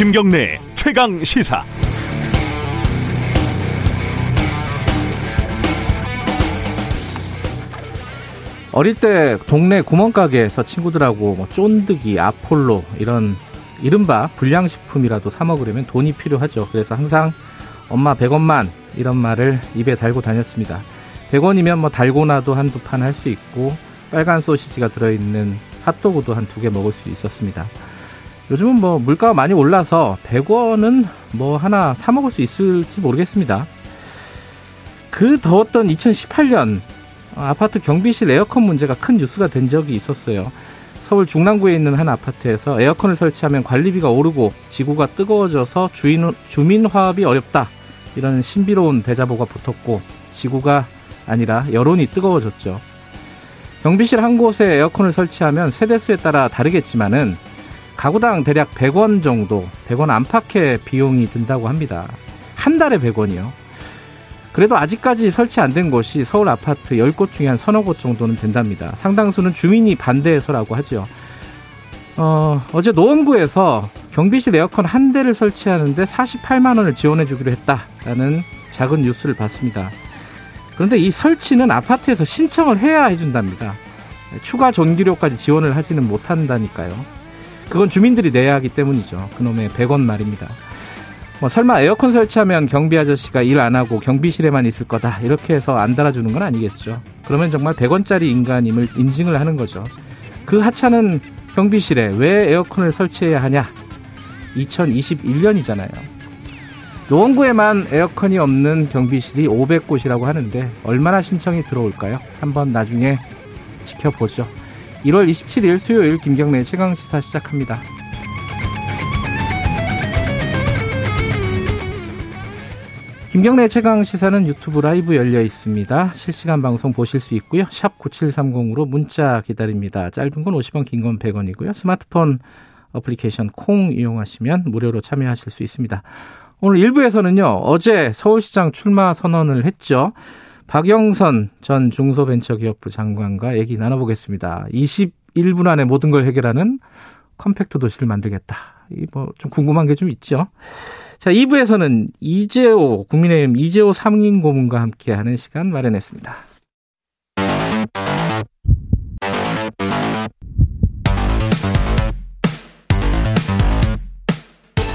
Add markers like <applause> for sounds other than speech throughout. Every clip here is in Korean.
김경래 최강 시사. 어릴 때 동네 구멍가게에서 친구들하고 뭐 쫀득이, 아폴로 이런 이른바 불량식품이라도 사 먹으려면 돈이 필요하죠. 그래서 항상 엄마 100원만 이런 말을 입에 달고 다녔습니다. 100원이면 뭐 달고나도 한두 판 할 수 있고 빨간 소시지가 들어있는 핫도그도 한 두 개 먹을 수 있었습니다. 요즘은 뭐 물가가 많이 올라서 100원은 뭐 하나 사 먹을 수 있을지 모르겠습니다. 그 더웠던 2018년 아파트 경비실 에어컨 문제가 큰 뉴스가 된 적이 있었어요. 서울 중랑구에 있는 한 아파트에서 에어컨을 설치하면 관리비가 오르고 지구가 뜨거워져서 주인, 주민 화합이 어렵다. 이런 신비로운 대자보가 붙었고 지구가 아니라 여론이 뜨거워졌죠. 경비실 한 곳에 에어컨을 설치하면 세대수에 따라 다르겠지만은 가구당 대략 100원 정도, 100원 안팎의 비용이 든다고 합니다. 한 달에 100원이요. 그래도 아직까지 설치 안 된 곳이 서울 아파트 10곳 중에 한 서너 곳 정도는 된답니다. 상당수는 주민이 반대해서라고 하죠. 어, 어제 노원구에서 경비실 에어컨 한 대를 설치하는데 48만 원을 지원해 주기로 했다라는 작은 뉴스를 봤습니다. 그런데 이 설치는 아파트에서 신청을 해야 해준답니다. 추가 전기료까지 지원을 하지는 못한다니까요. 그건 주민들이 내야 하기 때문이죠. 그놈의 100원 말입니다. 뭐 설마 에어컨 설치하면 경비 아저씨가 일 안 하고 경비실에만 있을 거다 이렇게 해서 안 달아주는 건 아니겠죠. 그러면 정말 100원짜리 인간임을 인증을 하는 거죠. 그 하찮은 경비실에 왜 에어컨을 설치해야 하냐? 2021년이잖아요. 노원구에만 에어컨이 없는 경비실이 500곳이라고 하는데 얼마나 신청이 들어올까요? 한번 나중에 지켜보죠. 1월 27일 수요일 김경래 최강 시사 시작합니다. 김경래 최강 시사는 유튜브 라이브 열려 있습니다. 실시간 방송 보실 수 있고요. 샵 9730으로 문자 기다립니다. 짧은 건 50원, 긴 건 100원이고요. 스마트폰 어플리케이션 콩 이용하시면 무료로 참여하실 수 있습니다. 오늘 1부에서는요. 어제 서울시장 출마 선언을 했죠. 박영선 전 중소벤처기업부 장관과 얘기 나눠보겠습니다. 21분 안에 모든 걸 해결하는 컴팩트 도시를 만들겠다. 이 뭐 좀 궁금한 게 좀 있죠. 자, 2부에서는 이재호, 국민의힘 이재호 상임 고문과 함께하는 시간 마련했습니다.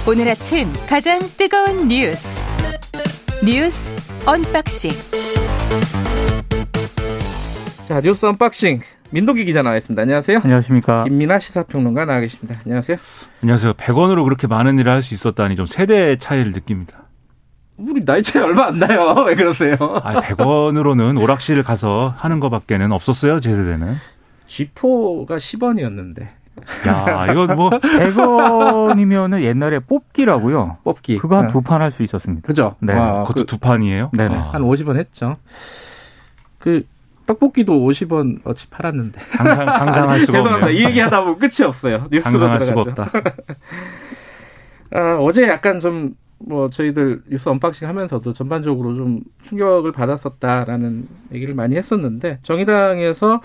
오늘 아침 가장 뜨거운 뉴스. 뉴스 언박싱. 자, 뉴스 언박싱. 민동기 기자 나와 있습니다. 안녕하세요. 안녕하십니까. 김민아 시사평론가 나와 계십니다. 안녕하세요. 안녕하세요. 100원으로 그렇게 많은 일을 할 수 있었다니 좀 세대 차이를 느낍니다. 우리 나이 차이 얼마 안 나요. <laughs> 왜 그러세요? 아, 100원으로는 오락실 가서 하는 것밖에는 없었어요, 제 세대는. 쥐포가 10원이었는데. 야, 이거 뭐 100원이면은 옛날에 뽑기라고요. 뽑기. 그거 한 네. 두판 할 수 있었습니다. 그죠? 네. 와, 그것도 그 두 판이에요? 네네. 아, 한 50원 했죠. 그 떡볶이도 50원 어치 팔았는데. 상상, 상상할 수가 죄송합니다. 없네요. 이 얘기 하다 보면 끝이 없어요. 뉴스로 상상할 수가 들어가죠. 없다. <laughs> 아, 어제 약간 좀 뭐 저희들 뉴스 언박싱 하면서도 전반적으로 좀 충격을 받았었다라는 얘기를 많이 했었는데 정의당에서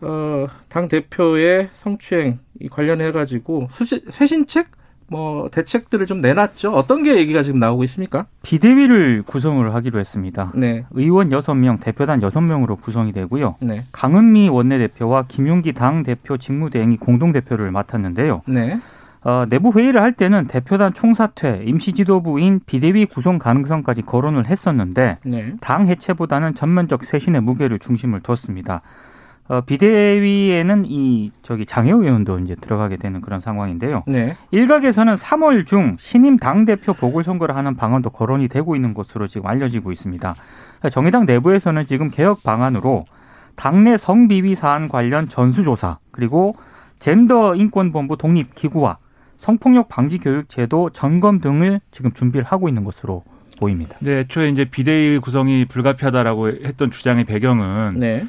어, 당 대표의 성추행 이 관련해 가지고 쇄신책 뭐 대책들을 좀 내놨죠. 어떤 게 얘기가 지금 나오고 있습니까? 비대위를 구성을 하기로 했습니다. 네. 의원 6명, 대표단 6명으로 구성이 되고요. 네. 강은미 원내대표와 김용기 당대표 직무대행이 공동대표를 맡았는데요. 네. 어, 내부 회의를 할 때는 대표단 총사퇴, 임시지도부인 비대위 구성 가능성까지 거론을 했었는데 네. 당 해체보다는 전면적 쇄신의 무게를 중심을 뒀습니다. 어, 비대위에는 이 저기 장애 의원도 이제 들어가게 되는 그런 상황인데요. 네. 일각에서는 3월 중 신임 당 대표 보궐 선거를 하는 방안도 거론이 되고 있는 것으로 지금 알려지고 있습니다. 정의당 내부에서는 지금 개혁 방안으로 당내 성비위 사안 관련 전수조사 그리고 젠더 인권본부 독립 기구와 성폭력 방지 교육 제도 점검 등을 지금 준비를 하고 있는 것으로 보입니다. 네, 애초에 이제 비대위 구성이 불가피하다라고 했던 주장의 배경은 네.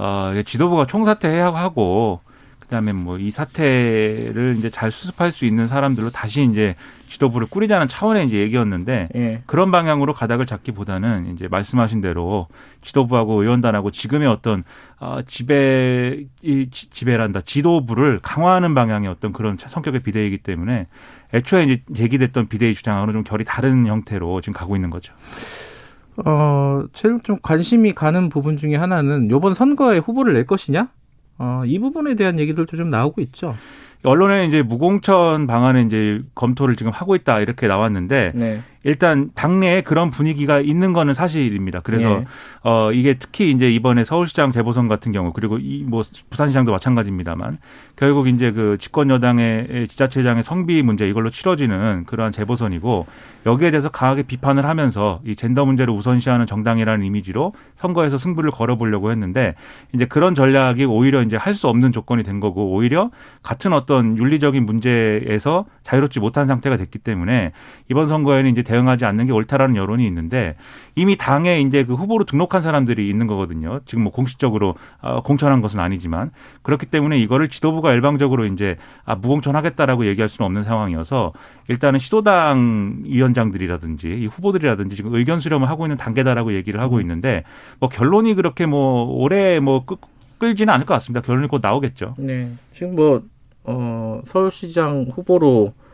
어, 지도부가 총사퇴해야 하고 그다음에 뭐 이 사태를 이제 잘 수습할 수 있는 사람들로 다시 이제 지도부를 꾸리자는 차원의 이제 얘기였는데 예. 그런 방향으로 가닥을 잡기보다는 이제 말씀하신 대로 지도부하고 의원단하고 지금의 어떤 어, 지배 이 지- 지배란다 지도부를 강화하는 방향의 어떤 그런 성격의 비대위이기 때문에 애초에 이제 제기됐던 비대위 주장하고는 좀 결이 다른 형태로 지금 가고 있는 거죠. 어, 제일 좀 관심이 가는 부분 중에 하나는 요번 선거에 후보를 낼 것이냐? 어, 이 부분에 대한 얘기들도 좀 나오고 있죠. 언론에 이제 무공천 방안을 이제 검토를 지금 하고 있다 이렇게 나왔는데 네. 일단 당내에 그런 분위기가 있는 거는 사실입니다. 그래서 예. 어 이게 특히 이제 이번에 서울시장 재보선 같은 경우 그리고 이 뭐 부산시장도 마찬가지입니다만 결국 이제 그 집권 여당의 지자체장의 성비 문제 이걸로 치러지는 그러한 재보선이고 여기에 대해서 강하게 비판을 하면서 이 젠더 문제를 우선시하는 정당이라는 이미지로 선거에서 승부를 걸어보려고 했는데 이제 그런 전략이 오히려 이제 할 수 없는 조건이 된 거고 오히려 같은 어떤 윤리적인 문제에서 자유롭지 못한 상태가 됐기 때문에 이번 선거에는 이제 대응하지 않는 게 옳다라는 여론이 있는데 이미 당에 이제 그 후보로 등록한 사람들이 있는 거거든요. 지금 뭐 공식적으로 어, 공천한 것은 아니지만 그렇기 때문에 이거를 지도부가 일방적으로 이제 아, 무공천하겠다라고 얘기할 수는 없는 상황이어서 일단은 시도당 위원장들이라든지 이 후보들이라든지 지금 의견 수렴을 하고 있는 단계다라고 얘기를 하고 있는데 뭐 결론이 그렇게 뭐 오래 뭐 끌, 끌지는 않을 것 같습니다. 결론이 곧 나오겠죠. 네. 지금 뭐, 어, 서울시장 후보로 어,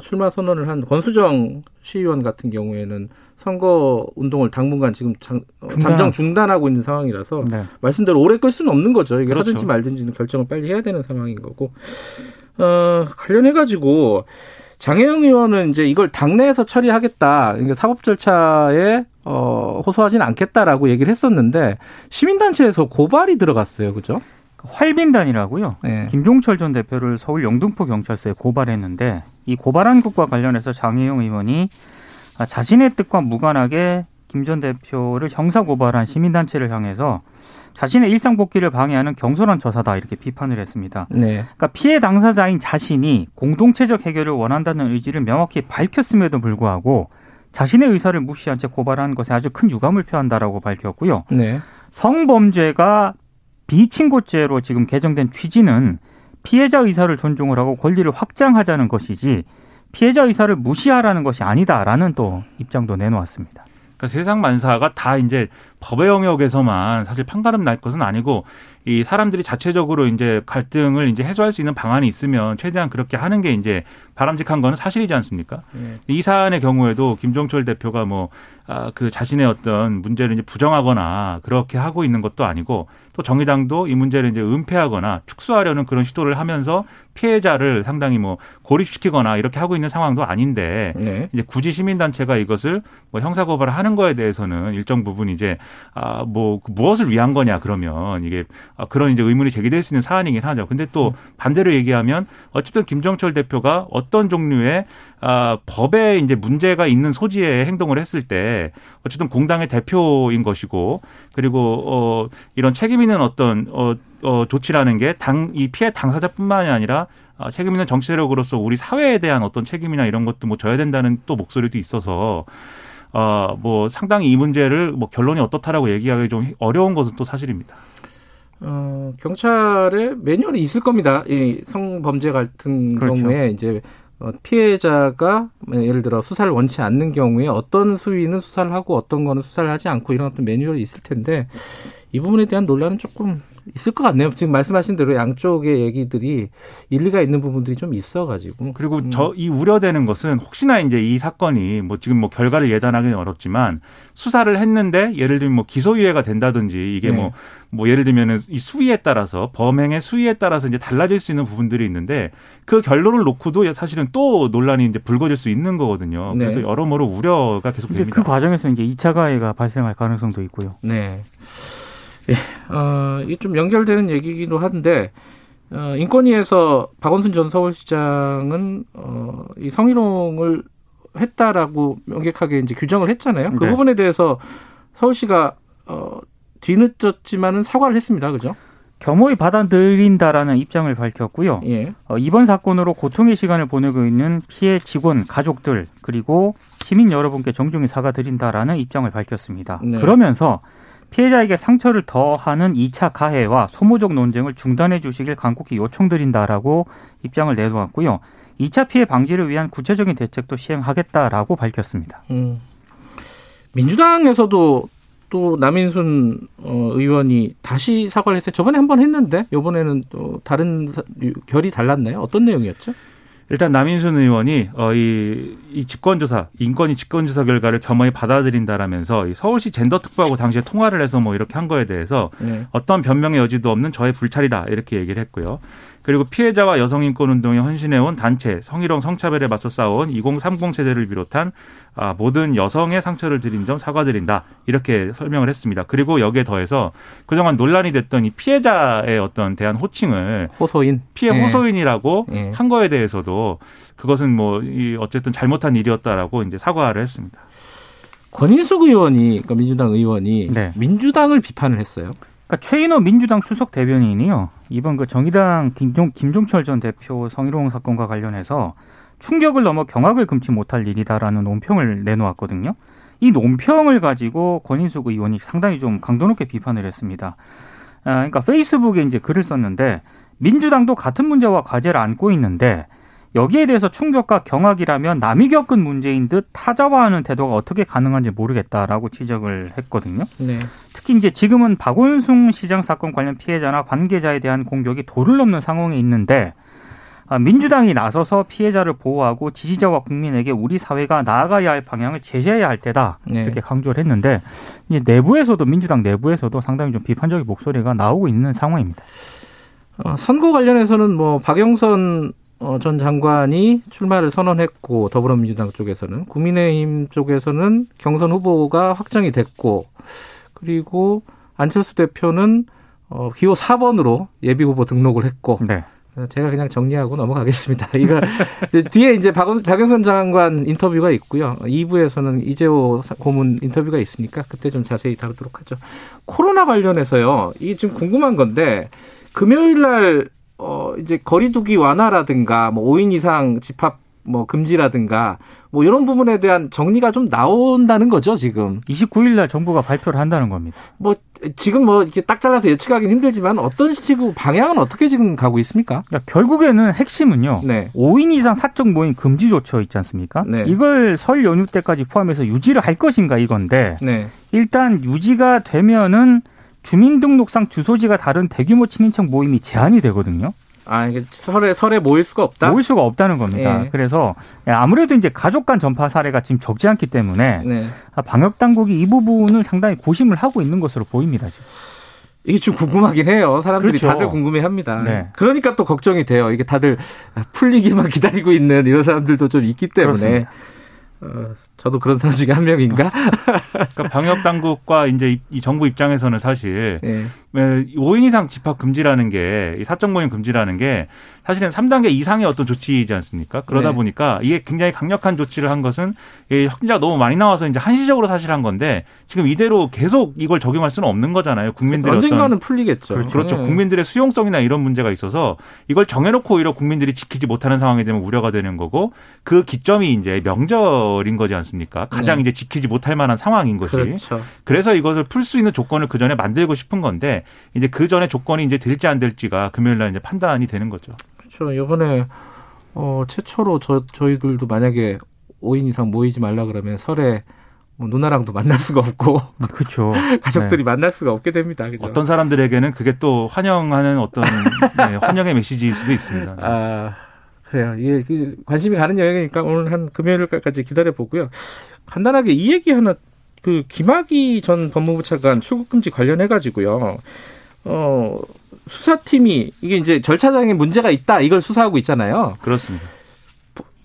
출마 선언을 한 권수정 시의원 같은 경우에는 선거 운동을 당분간 지금 장, 어, 중단. 잠정 중단하고 있는 상황이라서 네. 말씀대로 오래 끌 수는 없는 거죠. 이게 그렇죠. 하든지 말든지는 결정을 빨리 해야 되는 상황인 거고. 어, 관련해 가지고 장혜영 의원은 이제 이걸 당내에서 처리하겠다. 그러니까 사법 절차에 어, 호소하지는 않겠다라고 얘기를 했었는데 시민단체에서 고발이 들어갔어요. 그죠? 활빈단이라고요. 네. 김종철 전 대표를 서울 영등포 경찰서에 고발했는데 이 고발한 것과 관련해서 장혜영 의원이 아, 자신의 뜻과 무관하게 김 전 대표를 형사 고발한 시민단체를 향해서 자신의 일상 복귀를 방해하는 경솔한 처사다 이렇게 비판을 했습니다. 네. 그러니까 피해 당사자인 자신이 공동체적 해결을 원한다는 의지를 명확히 밝혔음에도 불구하고 자신의 의사를 무시한 채 고발한 것에 아주 큰 유감을 표한다라고 밝혔고요. 네. 성범죄가 비친고죄로 지금 개정된 취지는 피해자 의사를 존중을 하고 권리를 확장하자는 것이지 피해자 의사를 무시하라는 것이 아니다라는 또 입장도 내놓았습니다. 그러니까 세상 만사가 다 이제 법의 영역에서만 사실 판가름 날 것은 아니고 이 사람들이 자체적으로 이제 갈등을 이제 해소할 수 있는 방안이 있으면 최대한 그렇게 하는 게 이제 바람직한 거는 사실이지 않습니까? 네. 이 사안의 경우에도 김종철 대표가 뭐, 아, 그 자신의 어떤 문제를 이제 부정하거나 그렇게 하고 있는 것도 아니고 또 정의당도 이 문제를 이제 은폐하거나 축소하려는 그런 시도를 하면서 피해자를 상당히 뭐 고립시키거나 이렇게 하고 있는 상황도 아닌데 네. 이제 굳이 시민단체가 이것을 뭐 형사고발을 하는 거에 대해서는 일정 부분 이제 아, 뭐 무엇을 위한 거냐 그러면 이게 아, 그런 이제 의문이 제기될 수 있는 사안이긴 하죠. 근데 또 반대로 얘기하면 어쨌든 김정철 대표가 어떤 종류의 아, 법에 이제 문제가 있는 소지의 행동을 했을 때 어쨌든 공당의 대표인 것이고 그리고 어 이런 책임 있는 어떤 어, 어 조치라는 게 당 이 피해 당사자뿐만이 아니라 아, 책임 있는 정치 세력으로서 우리 사회에 대한 어떤 책임이나 이런 것도 뭐 져야 된다는 또 목소리도 있어서 어, 뭐 상당히 이 문제를 뭐 결론이 어떻다라고 얘기하기 좀 어려운 것은 또 사실입니다. 어, 경찰에 매뉴얼이 있을 겁니다. 이 성범죄 같은 그렇죠. 경우에 이제 어, 피해자가 예를 들어 수사를 원치 않는 경우에 어떤 수위는 수사를 하고 어떤 거는 수사를 하지 않고 이런 어떤 매뉴얼이 있을 텐데 이 부분에 대한 논란은 조금 있을 것 같네요. 지금 말씀하신 대로 양쪽의 얘기들이 일리가 있는 부분들이 좀 있어가지고 그리고 음. 저이 우려되는 것은 혹시나 이제 이 사건이 뭐 지금 뭐 결과를 예단하기는 어렵지만 수사를 했는데 예를 들면 뭐 기소유예가 된다든지 이게 네. 뭐뭐 예를 들면은 이 수위에 따라서 범행의 수위에 따라서 이제 달라질 수 있는 부분들이 있는데 그 결론을 놓고도 사실은 또 논란이 이제 불거질 수 있는 거거든요. 네. 그래서 여러모로 우려가 계속됩니다. 그 과정에서 이제 2차 가해가 발생할 가능성도 있고요. 네. 예, 어, 이게 좀 연결되는 얘기이기도 한데, 어, 인권위에서 박원순 전 서울시장은, 어, 이 성희롱을 했다라고 명백하게 이제 규정을 했잖아요. 그 네. 부분에 대해서 서울시가, 어, 뒤늦었지만은 사과를 했습니다. 그죠? 겸허히 받아들인다라는 입장을 밝혔고요. 예. 어, 이번 사건으로 고통의 시간을 보내고 있는 피해 직원, 가족들 그리고 시민 여러분께 정중히 사과드린다라는 입장을 밝혔습니다. 네. 그러면서 피해자에게 상처를 더하는 2차 가해와 소모적 논쟁을 중단해 주시길 간곡히 요청드린다라고 입장을 내놓았고요. 2차 피해 방지를 위한 구체적인 대책도 시행하겠다라고 밝혔습니다. 음. 민주당에서도 또 남인순 어, 의원이 다시 사과를 했어요. 저번에 한 번 했는데 이번에는 또 다른 사- 결이 달랐나요? 어떤 내용이었죠? 일단 남인순 의원이 어, 이, 이 직권조사, 인권위 직권조사 결과를 겸허히 받아들인다라면서 이 서울시 젠더특보하고 당시에 통화를 해서 뭐 이렇게 한 거에 대해서 네. 어떤 변명의 여지도 없는 저의 불찰이다 이렇게 얘기를 했고요. 그리고 피해자와 여성인권운동에 헌신해온 단체 성희롱 성차별에 맞서 싸운 2030 세대를 비롯한 아, 모든 여성의 상처를 드린 점 사과드린다 이렇게 설명을 했습니다. 그리고 여기에 더해서 그동안 논란이 됐던 이 피해자의 어떤 대한 호칭을 호소인. 피해 네. 호소인이라고 예. 한 거에 대해서도 그것은 뭐 이 어쨌든 잘못한 일이었다라고 이제 사과를 했습니다. 권인숙 의원이 그러니까 민주당 의원이 네. 민주당을 비판을 했어요. 그러니까 최인호 민주당 수석 대변인이요. 이번 그 정의당 김종, 김종철 전 대표 성희롱 사건과 관련해서 충격을 넘어 경악을 금치 못할 일이다라는 논평을 내놓았거든요. 이 논평을 가지고 권인숙 의원이 상당히 좀 강도 높게 비판을 했습니다. 아, 그러니까 페이스북에 이제 글을 썼는데 민주당도 같은 문제와 과제를 안고 있는데 여기에 대해서 충격과 경악이라면 남이 겪은 문제인 듯 타자화하는 태도가 어떻게 가능한지 모르겠다라고 지적을 했거든요. 네. 특히 이제 지금은 박원순 시장 사건 관련 피해자나 관계자에 대한 공격이 도를 넘는 상황에 있는데 아, 민주당이 나서서 피해자를 보호하고 지지자와 국민에게 우리 사회가 나아가야 할 방향을 제시해야 할 때다 네. 이렇게 강조를 했는데 내부에서도 민주당 내부에서도 상당히 좀 비판적인 목소리가 나오고 있는 상황입니다. 어, 선거 관련해서는 뭐 박영선 어, 전 장관이 출마를 선언했고 더불어민주당 쪽에서는 국민의힘 쪽에서는 경선 후보가 확정이 됐고 그리고 안철수 대표는 어, 기호 4번으로 예비 후보 등록을 했고 네. 어, 제가 그냥 정리하고 넘어가겠습니다. 이거 <laughs> 뒤에 이제 박, 박영선 장관 인터뷰가 있고요. 2부에서는 이재호 사- 고문 인터뷰가 있으니까 그때 좀 자세히 다루도록 하죠. 코로나 관련해서요. 이게 지금 궁금한 건데 금요일 날 어, 이제 거리두기 완화라든가 뭐 5인 이상 집합 뭐 금지라든가 뭐 이런 부분에 대한 정리가 좀 나온다는 거죠, 지금. 29일 날 정부가 발표를 한다는 겁니다. 뭐 지금 뭐 이렇게 딱 잘라서 예측하기는 힘들지만 어떤 식으로 방향은 어떻게 지금 가고 있습니까? 그러니까 결국에는 핵심은요. 네. 5인 이상 사적 모임 금지 조처 있지 않습니까? 네. 이걸 설 연휴 때까지 포함해서 유지를 할 것인가 이건데 네. 일단 유지가 되면은 주민등록상 주소지가 다른 대규모 친인척 모임이 제한이 되거든요. 아, 이게 설에 설에 모일 수가 없다. 모일 수가 없다는 겁니다. 예. 그래서 아무래도 이제 가족 간 전파 사례가 지금 적지 않기 때문에 네. 방역 당국이 이 부분을 상당히 고심을 하고 있는 것으로 보입니다. 지금. 이게 좀 궁금하긴 해요. 사람들이 그렇죠. 다들 궁금해 합니다. 네. 그러니까 또 걱정이 돼요. 이게 다들 풀리기만 <laughs> 기다리고 있는 이런 사람들도 좀 있기 때문에. 어, 저도 그런 사람 중에 한 명인가? 그러니까 방역 당국과 이제 이- 이 정부 입장에서는 사실 네. 5인 이상 집합 금지라는 게, 이 사적 모임 금지라는 게 사실은 3단계 이상의 어떤 조치이지 않습니까? 그러다 네. 보니까 이게 굉장히 강력한 조치를 한 것은 이 확진자가 너무 많이 나와서 이제 한시적으로 사실 한 건데 지금 이대로 계속 이걸 적용할 수는 없는 거잖아요. 국민들의 언젠가는 어떤 풀리겠죠. 그렇죠. 네. 국민들의 수용성이나 이런 문제가 있어서 이걸 정해놓고 오히려 국민들이 지키지 못하는 상황이 되면 우려가 되는 거고 그 기점이 이제 명절인 거지 않습니까? 가장 네. 이제 지키지 못할 만한 상황인 것이. 그렇죠. 그래서 이것을 풀 수 있는 조건을 그 전에 만들고 싶은 건데 이제 그 전에 조건이 이제 될지 안 될지가 금요일 날 이제 판단이 되는 거죠. 그렇죠. 이번에 어, 최초로 저 저희들도 만약에 5인 이상 모이지 말라 그러면 설에 뭐 누나랑도 만날 수가 없고 <laughs> 그렇죠. <laughs> 가족들이 만날 수가 없게 됩니다. 그죠? 어떤 사람들에게는 그게 또 환영하는 어떤 <laughs> 네, 환영의 메시지일 수도 있습니다. 아, 그래요. 이게 그 관심이 가는 영역이니까 오늘 한 금요일까지 기다려 보고요. 간단하게 이 얘기 하나 그 김학의 전 법무부 차관 출국 금지 관련해 가지고요. 어, 수사팀이 이게 이제 절차상의 문제가 있다 이걸 수사하고 있잖아요. 그렇습니다.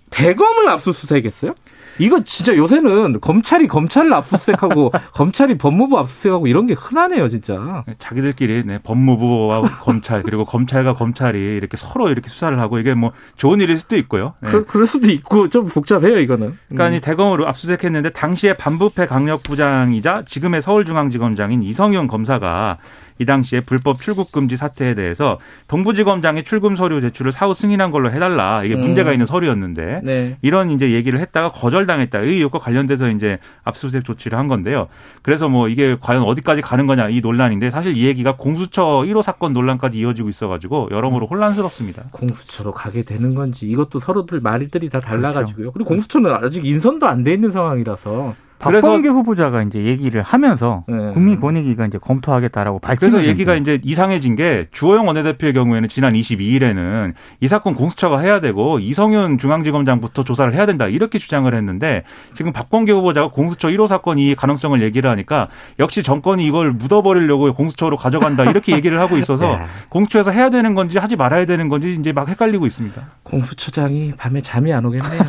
대검을 압수수색했어요? 이거 진짜 요새는 검찰이 검찰을 압수수색하고 <laughs> 검찰이 법무부 압수수색하고 이런 게 흔하네요, 진짜. 자기들끼리 네, 법무부와 검찰 그리고 검찰과 검찰이 이렇게 서로 이렇게 수사를 하고 이게 뭐 좋은 일일 수도 있고요. 네. 그, 그럴 수도 있고 좀 복잡해요, 이거는. 그러니까 이 대검으로 압수수색했는데 당시에 반부패 강력부장이자 지금의 서울중앙지검장인 이성윤 검사가 이 당시에 불법 출국 금지 사태에 대해서 동부지검장이 출금 서류 제출을 사후 승인한 걸로 해달라 이게 음. 문제가 있는 서류였는데 네. 이런 이제 얘기를 했다가 거절당했다. 이 의혹과 관련돼서 이제 압수수색 조치를 한 건데요. 그래서 뭐 이게 과연 어디까지 가는 거냐 이 논란인데 사실 이 얘기가 공수처 1호 사건 논란까지 이어지고 있어가지고 여러모로 혼란스럽습니다. 공수처로 가게 되는 건지 이것도 서로들 말들이 다 달라가지고요. 그리고 공수처는 아직 인선도 안 돼 있는 상황이라서 박범계 후보자가 이제 얘기를 하면서 네. 국민권익위가 이제 검토하겠다라고 밝히면서 그래서 얘기가 이제 이제 이상해진 게 주호영 원내대표의 경우에는 지난 22일에는 이 사건 공수처가 해야 되고 이성윤 중앙지검장부터 조사를 해야 된다 이렇게 주장을 했는데 지금 박범계 후보자가 공수처 1호 사건 이 가능성을 얘기를 하니까 역시 정권이 이걸 묻어버리려고 공수처로 가져간다 이렇게 얘기를 하고 있어서 <laughs> 네. 공수처에서 해야 되는 건지 하지 말아야 되는 건지 이제 막 헷갈리고 있습니다. 공수처장이 밤에 잠이 안 오겠네요.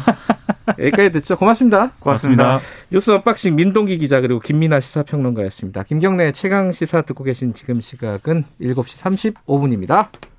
여기까지 듣죠. 고맙습니다. 고맙습니다. 뉴스 언박싱 민동기 기자 그리고 김민아 시사평론가였습니다. 김경래 최강 시사 듣고 계신 지금 시각은 7시 35분입니다.